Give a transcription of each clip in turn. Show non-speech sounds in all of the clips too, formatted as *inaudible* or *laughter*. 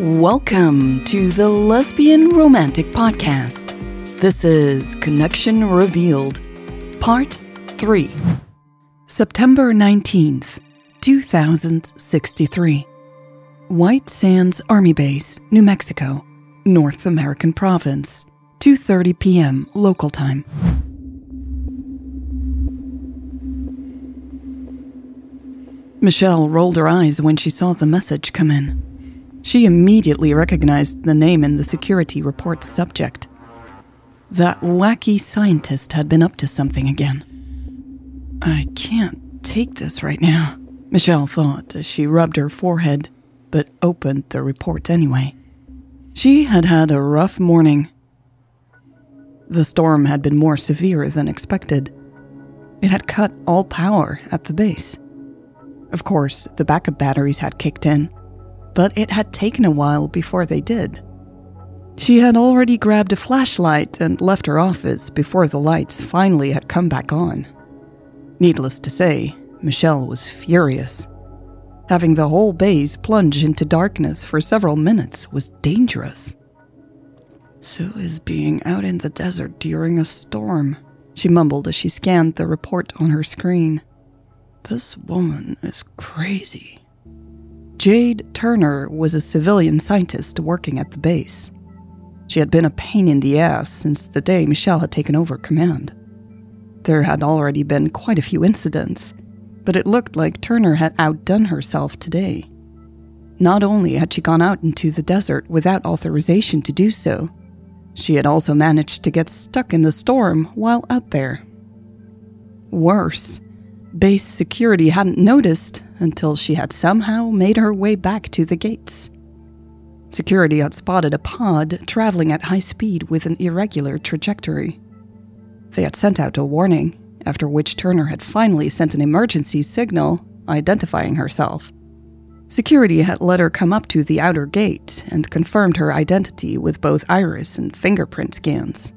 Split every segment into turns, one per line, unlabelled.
Welcome to the Lesbian Romantic Podcast. This is Connection Revealed, Part 3. September 19th, 2063. White Sands Army Base, New Mexico, North American Province, 2:30 p.m. local time. Michelle rolled her eyes when she saw the message come in. She immediately recognized the name in the security report's subject. That wacky scientist had been up to something again. I can't take this right now, Michelle thought as she rubbed her forehead, but opened the report anyway. She had had a rough morning. The storm had been more severe than expected. It had cut all power at the base. Of course, the backup batteries had kicked in, but it had taken a while before they did. She had already grabbed a flashlight and left her office before the lights finally had come back on. Needless to say, Michelle was furious. Having the whole base plunge into darkness for several minutes was dangerous. Sue is being out in the desert during a storm, she mumbled as she scanned the report on her screen. This woman is crazy. Jade Turner was a civilian scientist working at the base. She had been a pain in the ass since the day Michelle had taken over command. There had already been quite a few incidents, but it looked like Turner had outdone herself today. Not only had she gone out into the desert without authorization to do so, she had also managed to get stuck in the storm while out there. Worse, base security hadn't noticed until she had somehow made her way back to the gates. Security had spotted a pod traveling at high speed with an irregular trajectory. They had sent out a warning, after which Turner had finally sent an emergency signal identifying herself. Security had let her come up to the outer gate and confirmed her identity with both iris and fingerprint scans.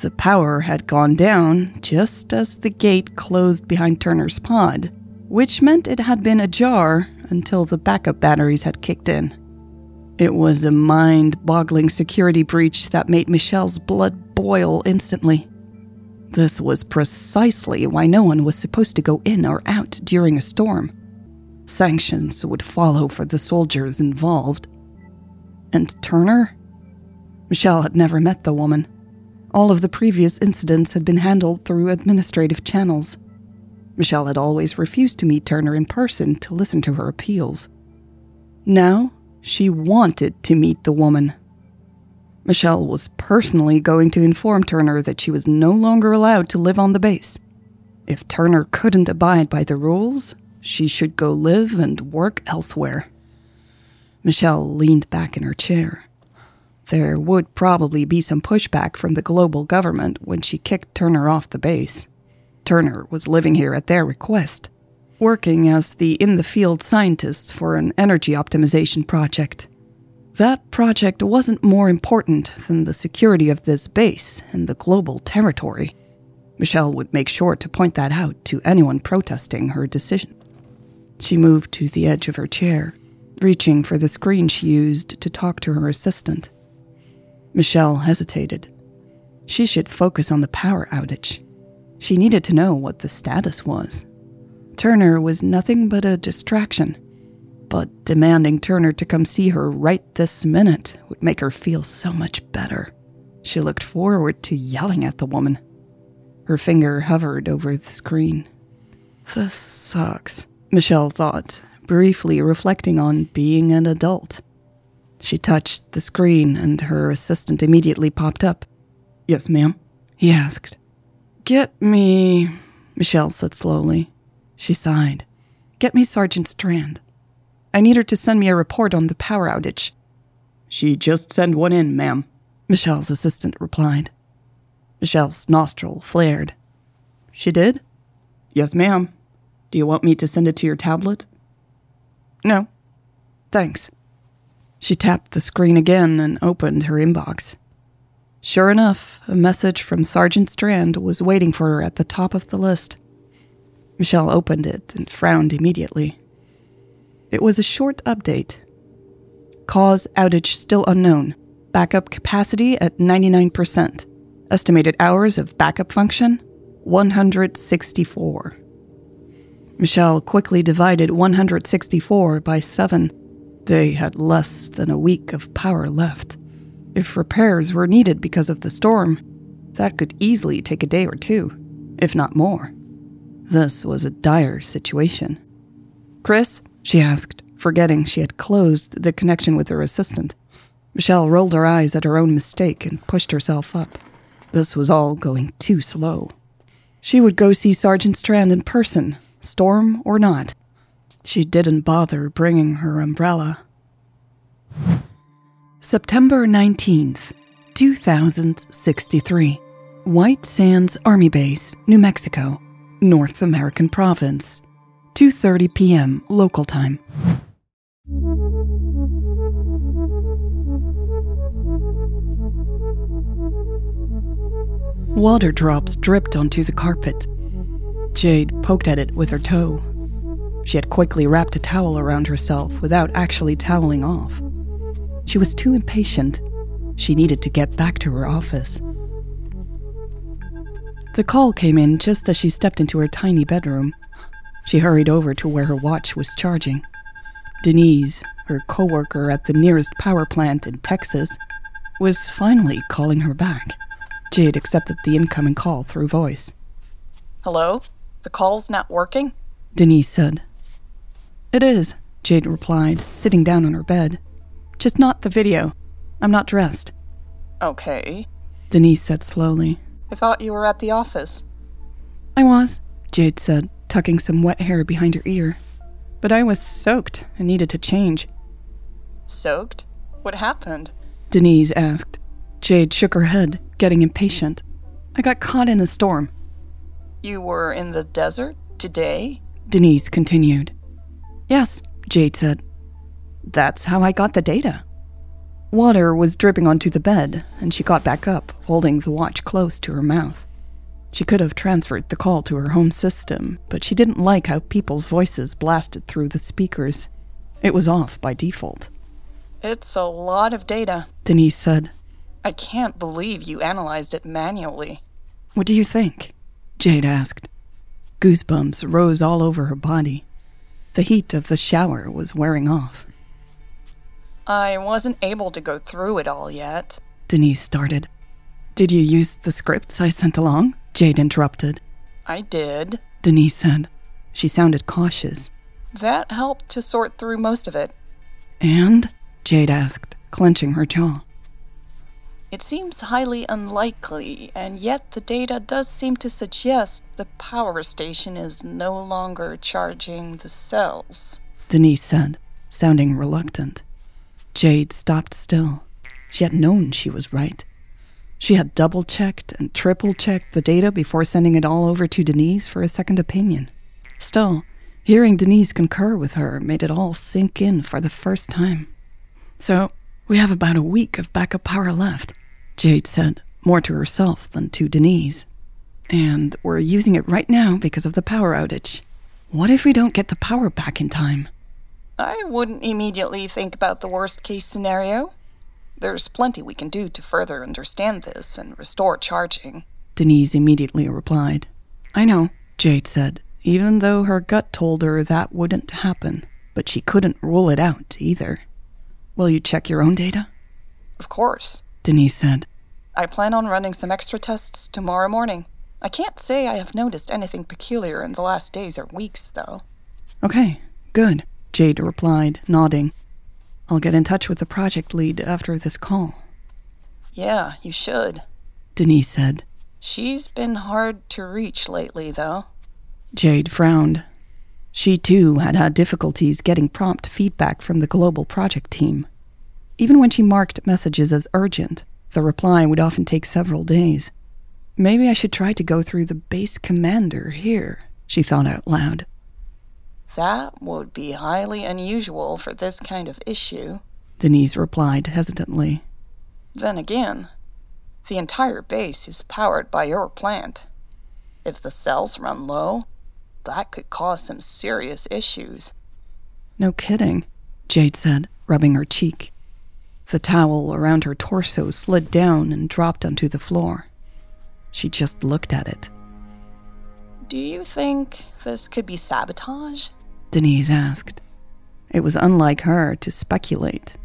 The power had gone down just as the gate closed behind Turner's pod, which meant it had been ajar until the backup batteries had kicked in. It was a mind boggling security breach that made Michelle's blood boil instantly. This was precisely why no one was supposed to go in or out during a storm. Sanctions would follow for the soldiers involved. And Turner? Michelle had never met the woman. All of the previous incidents had been handled through administrative channels. Michelle had always refused to meet Turner in person to listen to her appeals. Now, she wanted to meet the woman. Michelle was personally going to inform Turner that she was no longer allowed to live on the base. If Turner couldn't abide by the rules, she should go live and work elsewhere. Michelle leaned back in her chair. There would probably be some pushback from the global government when she kicked Turner off the base. Turner was living here at their request, working as the in the field scientist for an energy optimization project. That project wasn't more important than the security of this base and the global territory. Michelle would make sure to point that out to anyone protesting her decision. She moved to the edge of her chair, reaching for the screen she used to talk to her assistant. Michelle hesitated. She should focus on the power outage. She needed to know what the status was. Turner was nothing but a distraction, but demanding Turner to come see her right this minute would make her feel so much better. She looked forward to yelling at the woman. Her finger hovered over the screen. This sucks, Michelle thought, briefly reflecting on being an adult. She touched the screen, and her assistant immediately popped up. Yes, ma'am? He asked. Get me. Michelle said slowly. She sighed. Get me Sergeant Strand. I need her to send me a report on the power outage. She just sent one in, ma'am, Michelle's assistant replied. Michelle's nostril flared. She did? Yes, ma'am. Do you want me to send it to your tablet? No. Thanks. She tapped the screen again and opened her inbox. Sure enough, a message from Sergeant Strand was waiting for her at the top of the list. Michelle opened it and frowned immediately. It was a short update. Cause outage still unknown. Backup capacity at 99%. Estimated hours of backup function 164. Michelle quickly divided 164 by 7. They had less than a week of power left. If repairs were needed because of the storm, that could easily take a day or two, if not more. This was a dire situation. Chris? she asked, forgetting she had closed the connection with her assistant. Michelle rolled her eyes at her own mistake and pushed herself up. This was all going too slow. She would go see Sergeant Strand in person, storm or not. She didn't bother bringing her umbrella. September 19th, 2063. White Sands Army Base, New Mexico, North American Province. 2:30 p.m. local time. Water drops dripped onto the carpet. Jade poked at it with her toe. She had quickly wrapped a towel around herself without actually toweling off. She was too impatient. She needed to get back to her office. The call came in just as she stepped into her tiny bedroom. She hurried over to where her watch was charging. Denise, her coworker at the nearest power plant in Texas, was finally calling her back. Jade accepted the incoming call through voice.
Hello? The call's not working?
Denise said. It is, Jade replied, sitting down on her bed. Just not the video. I'm not dressed.
Okay.
Denise said slowly.
I thought you were at the office.
I was, Jade said, tucking some wet hair behind her ear. But I was soaked and needed to change.
Soaked? What happened?
Denise asked. Jade shook her head, getting impatient. I got caught in the storm.
You were in the desert today?
Denise continued. Yes, Jade said. That's how I got the data. Water was dripping onto the bed, and she got back up, holding the watch close to her mouth. She could have transferred the call to her home system, but she didn't like how people's voices blasted through the speakers. It was off by default.
It's a lot of data,
Denise said.
I can't believe you analyzed it manually.
What do you think? Jade asked. Goosebumps rose all over her body. The heat of the shower was wearing off.
I wasn't able to go through it all yet.
Denise started. Did you use the scripts I sent along? Jade interrupted.
I did.
Denise said. She sounded cautious.
That helped to sort through most of it.
And? Jade asked, clenching her jaw.
It seems highly unlikely, and yet the data does seem to suggest the power station is no longer charging the cells.
Denise said, sounding reluctant. Jade stopped still. She had known she was right. She had double checked and triple checked the data before sending it all over to Denise for a second opinion. Still, hearing Denise concur with her made it all sink in for the first time. So, we have about a week of backup power left, Jade said, more to herself than to Denise. And we're using it right now because of the power outage. What if we don't get the power back in time?
I wouldn't immediately think about the worst case scenario. There's plenty we can do to further understand this and restore charging.
Denise immediately replied. I know, Jade said, even though her gut told her that wouldn't happen, but she couldn't rule it out either. Will you check your own data?
Of course,
Denise said.
I plan on running some extra tests tomorrow morning. I can't say I have noticed anything peculiar in the last days or weeks, though.
Okay, good, Jade replied, nodding. I'll get in touch with the project lead after this call.
Yeah, you should,
Denise said.
She's been hard to reach lately, though.
Jade frowned. She too had had difficulties getting prompt feedback from the global project team. Even when she marked messages as urgent, the reply would often take several days. Maybe I should try to go through the base commander here, she thought out loud.
That would be highly unusual for this kind of issue.
Denise replied hesitantly.
Then again, the entire base is powered by your plant. If the cells run low, that could cause some serious issues.
No kidding, Jade said, rubbing her cheek. The towel around her torso slid down and dropped onto the floor. She just looked at it.
Do you think this could be sabotage?
Denise asked. It was unlike her to speculate.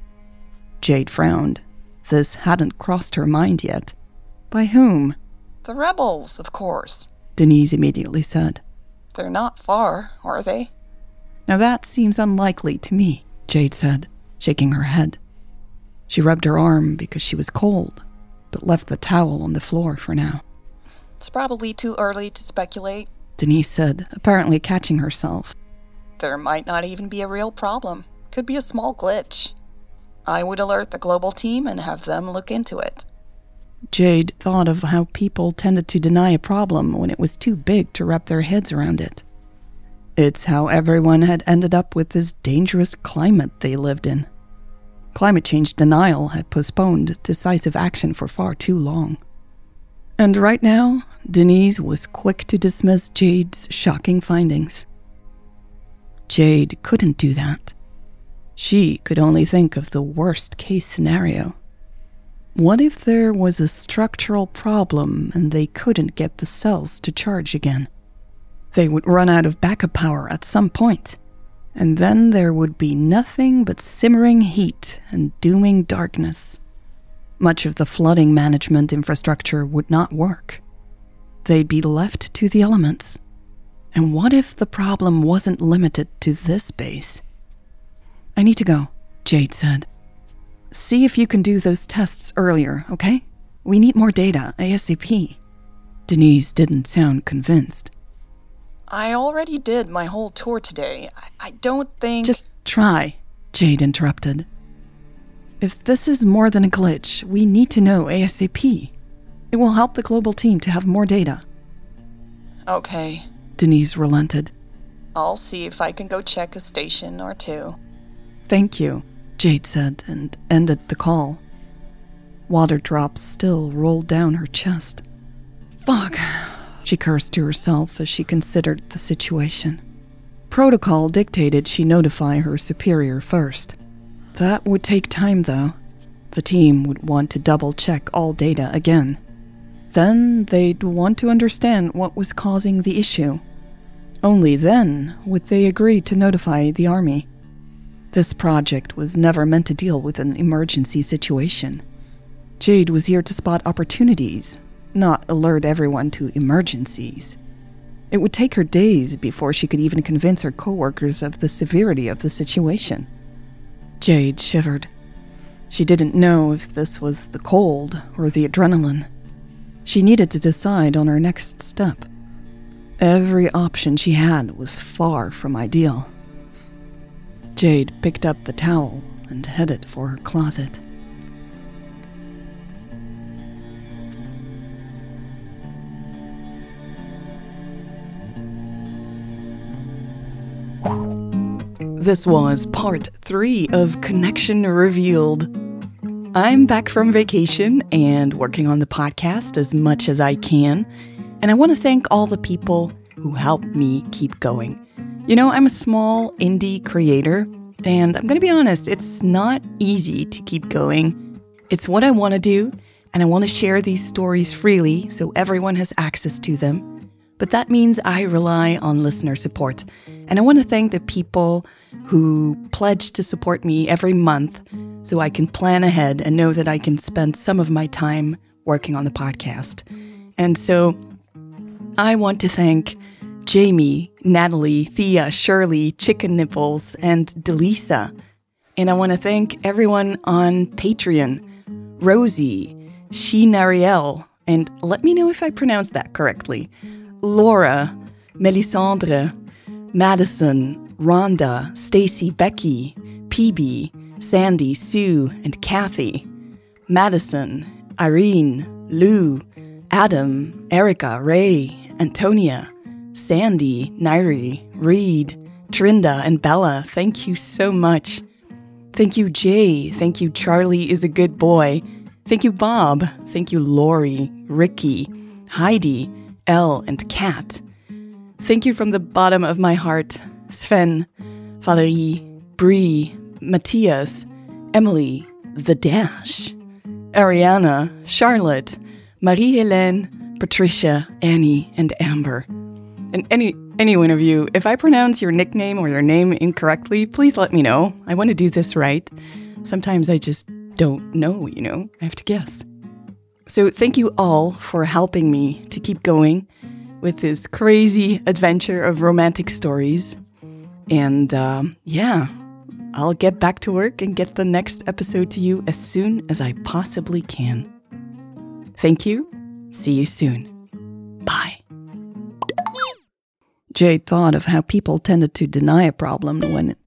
Jade frowned. This hadn't crossed her mind yet. By whom?
The rebels, of course.
Denise immediately said.
They're not far, are they?
Now that seems unlikely to me, Jade said, shaking her head. She rubbed her arm because she was cold, but left the towel on the floor for now.
It's probably too early to speculate,
Denise said, apparently catching herself.
There might not even be a real problem. Could be a small glitch. I would alert the global team and have them look into it.
Jade thought of how people tended to deny a problem when it was too big to wrap their heads around it. It's how everyone had ended up with this dangerous climate they lived in. Climate change denial had postponed decisive action for far too long. And right now, Denise was quick to dismiss Jade's shocking findings. Jade couldn't do that. She could only think of the worst case scenario. What if there was a structural problem and they couldn't get the cells to charge again? They would run out of backup power at some point, and then there would be nothing but simmering heat and dooming darkness. Much of the flooding management infrastructure would not work. They'd be left to the elements. And what if the problem wasn't limited to this base? I need to go, Jade said. See if you can do those tests earlier, okay? We need more data, ASAP. Denise didn't sound convinced.
I already did my whole tour today. I, I don't think.
Just try, Jade interrupted. If this is more than a glitch, we need to know ASAP. It will help the global team to have more data.
Okay.
Denise relented.
I'll see if I can go check a station or two.
Thank you, Jade said and ended the call. Water drops still rolled down her chest. Fuck, she cursed to herself as she considered the situation. Protocol dictated she notify her superior first. That would take time, though. The team would want to double check all data again. Then they'd want to understand what was causing the issue. Only then would they agree to notify the Army. This project was never meant to deal with an emergency situation. Jade was here to spot opportunities, not alert everyone to emergencies. It would take her days before she could even convince her coworkers of the severity of the situation. Jade shivered. She didn't know if this was the cold or the adrenaline. She needed to decide on her next step. Every option she had was far from ideal. Jade picked up the towel and headed for her closet. This was part three of Connection Revealed. I'm back from vacation and working on the podcast as much as I can, and I want to thank all the people who helped me keep going. You know, I'm a small indie creator, and I'm going to be honest, it's not easy to keep going. It's what I want to do, and I want to share these stories freely so everyone has access to them. But that means I rely on listener support. And I want to thank the people who pledge to support me every month so I can plan ahead and know that I can spend some of my time working on the podcast. And so I want to thank Jamie, Natalie, Thea, Shirley, Chicken Nipples, and Delisa. And I want to thank everyone on Patreon Rosie, Shinariel, and let me know if I pronounced that correctly. Laura, Melisandre, Madison, Rhonda, Stacy, Becky, PB, Sandy, Sue, and Kathy, Madison, Irene, Lou, Adam, Erica, Ray, Antonia, Sandy, Nairi, Reed, Trinda, and Bella, thank you so much. Thank you, Jay. Thank you, Charlie is a good boy. Thank you, Bob. Thank you, Lori, Ricky, Heidi, Elle, and Kat. Thank you from the bottom of my heart, Sven, Valerie, Bree, Matthias, Emily, The Dash, Ariana, Charlotte, Marie Helene, Patricia, Annie, and Amber. And any any one of you, if I pronounce your nickname or your name incorrectly, please let me know. I want to do this right. Sometimes I just don't know, you know. I have to guess. So thank you all for helping me to keep going with this crazy adventure of romantic stories. And um, yeah, I'll get back to work and get the next episode to you as soon as I possibly can. Thank you. See you soon. Bye. Jade thought of how people tended to deny a problem when it,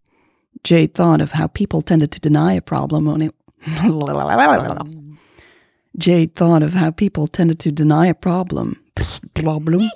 Jade thought of how people tended to deny a problem when it *laughs* Jade thought of how people tended to deny a problem *laughs* problem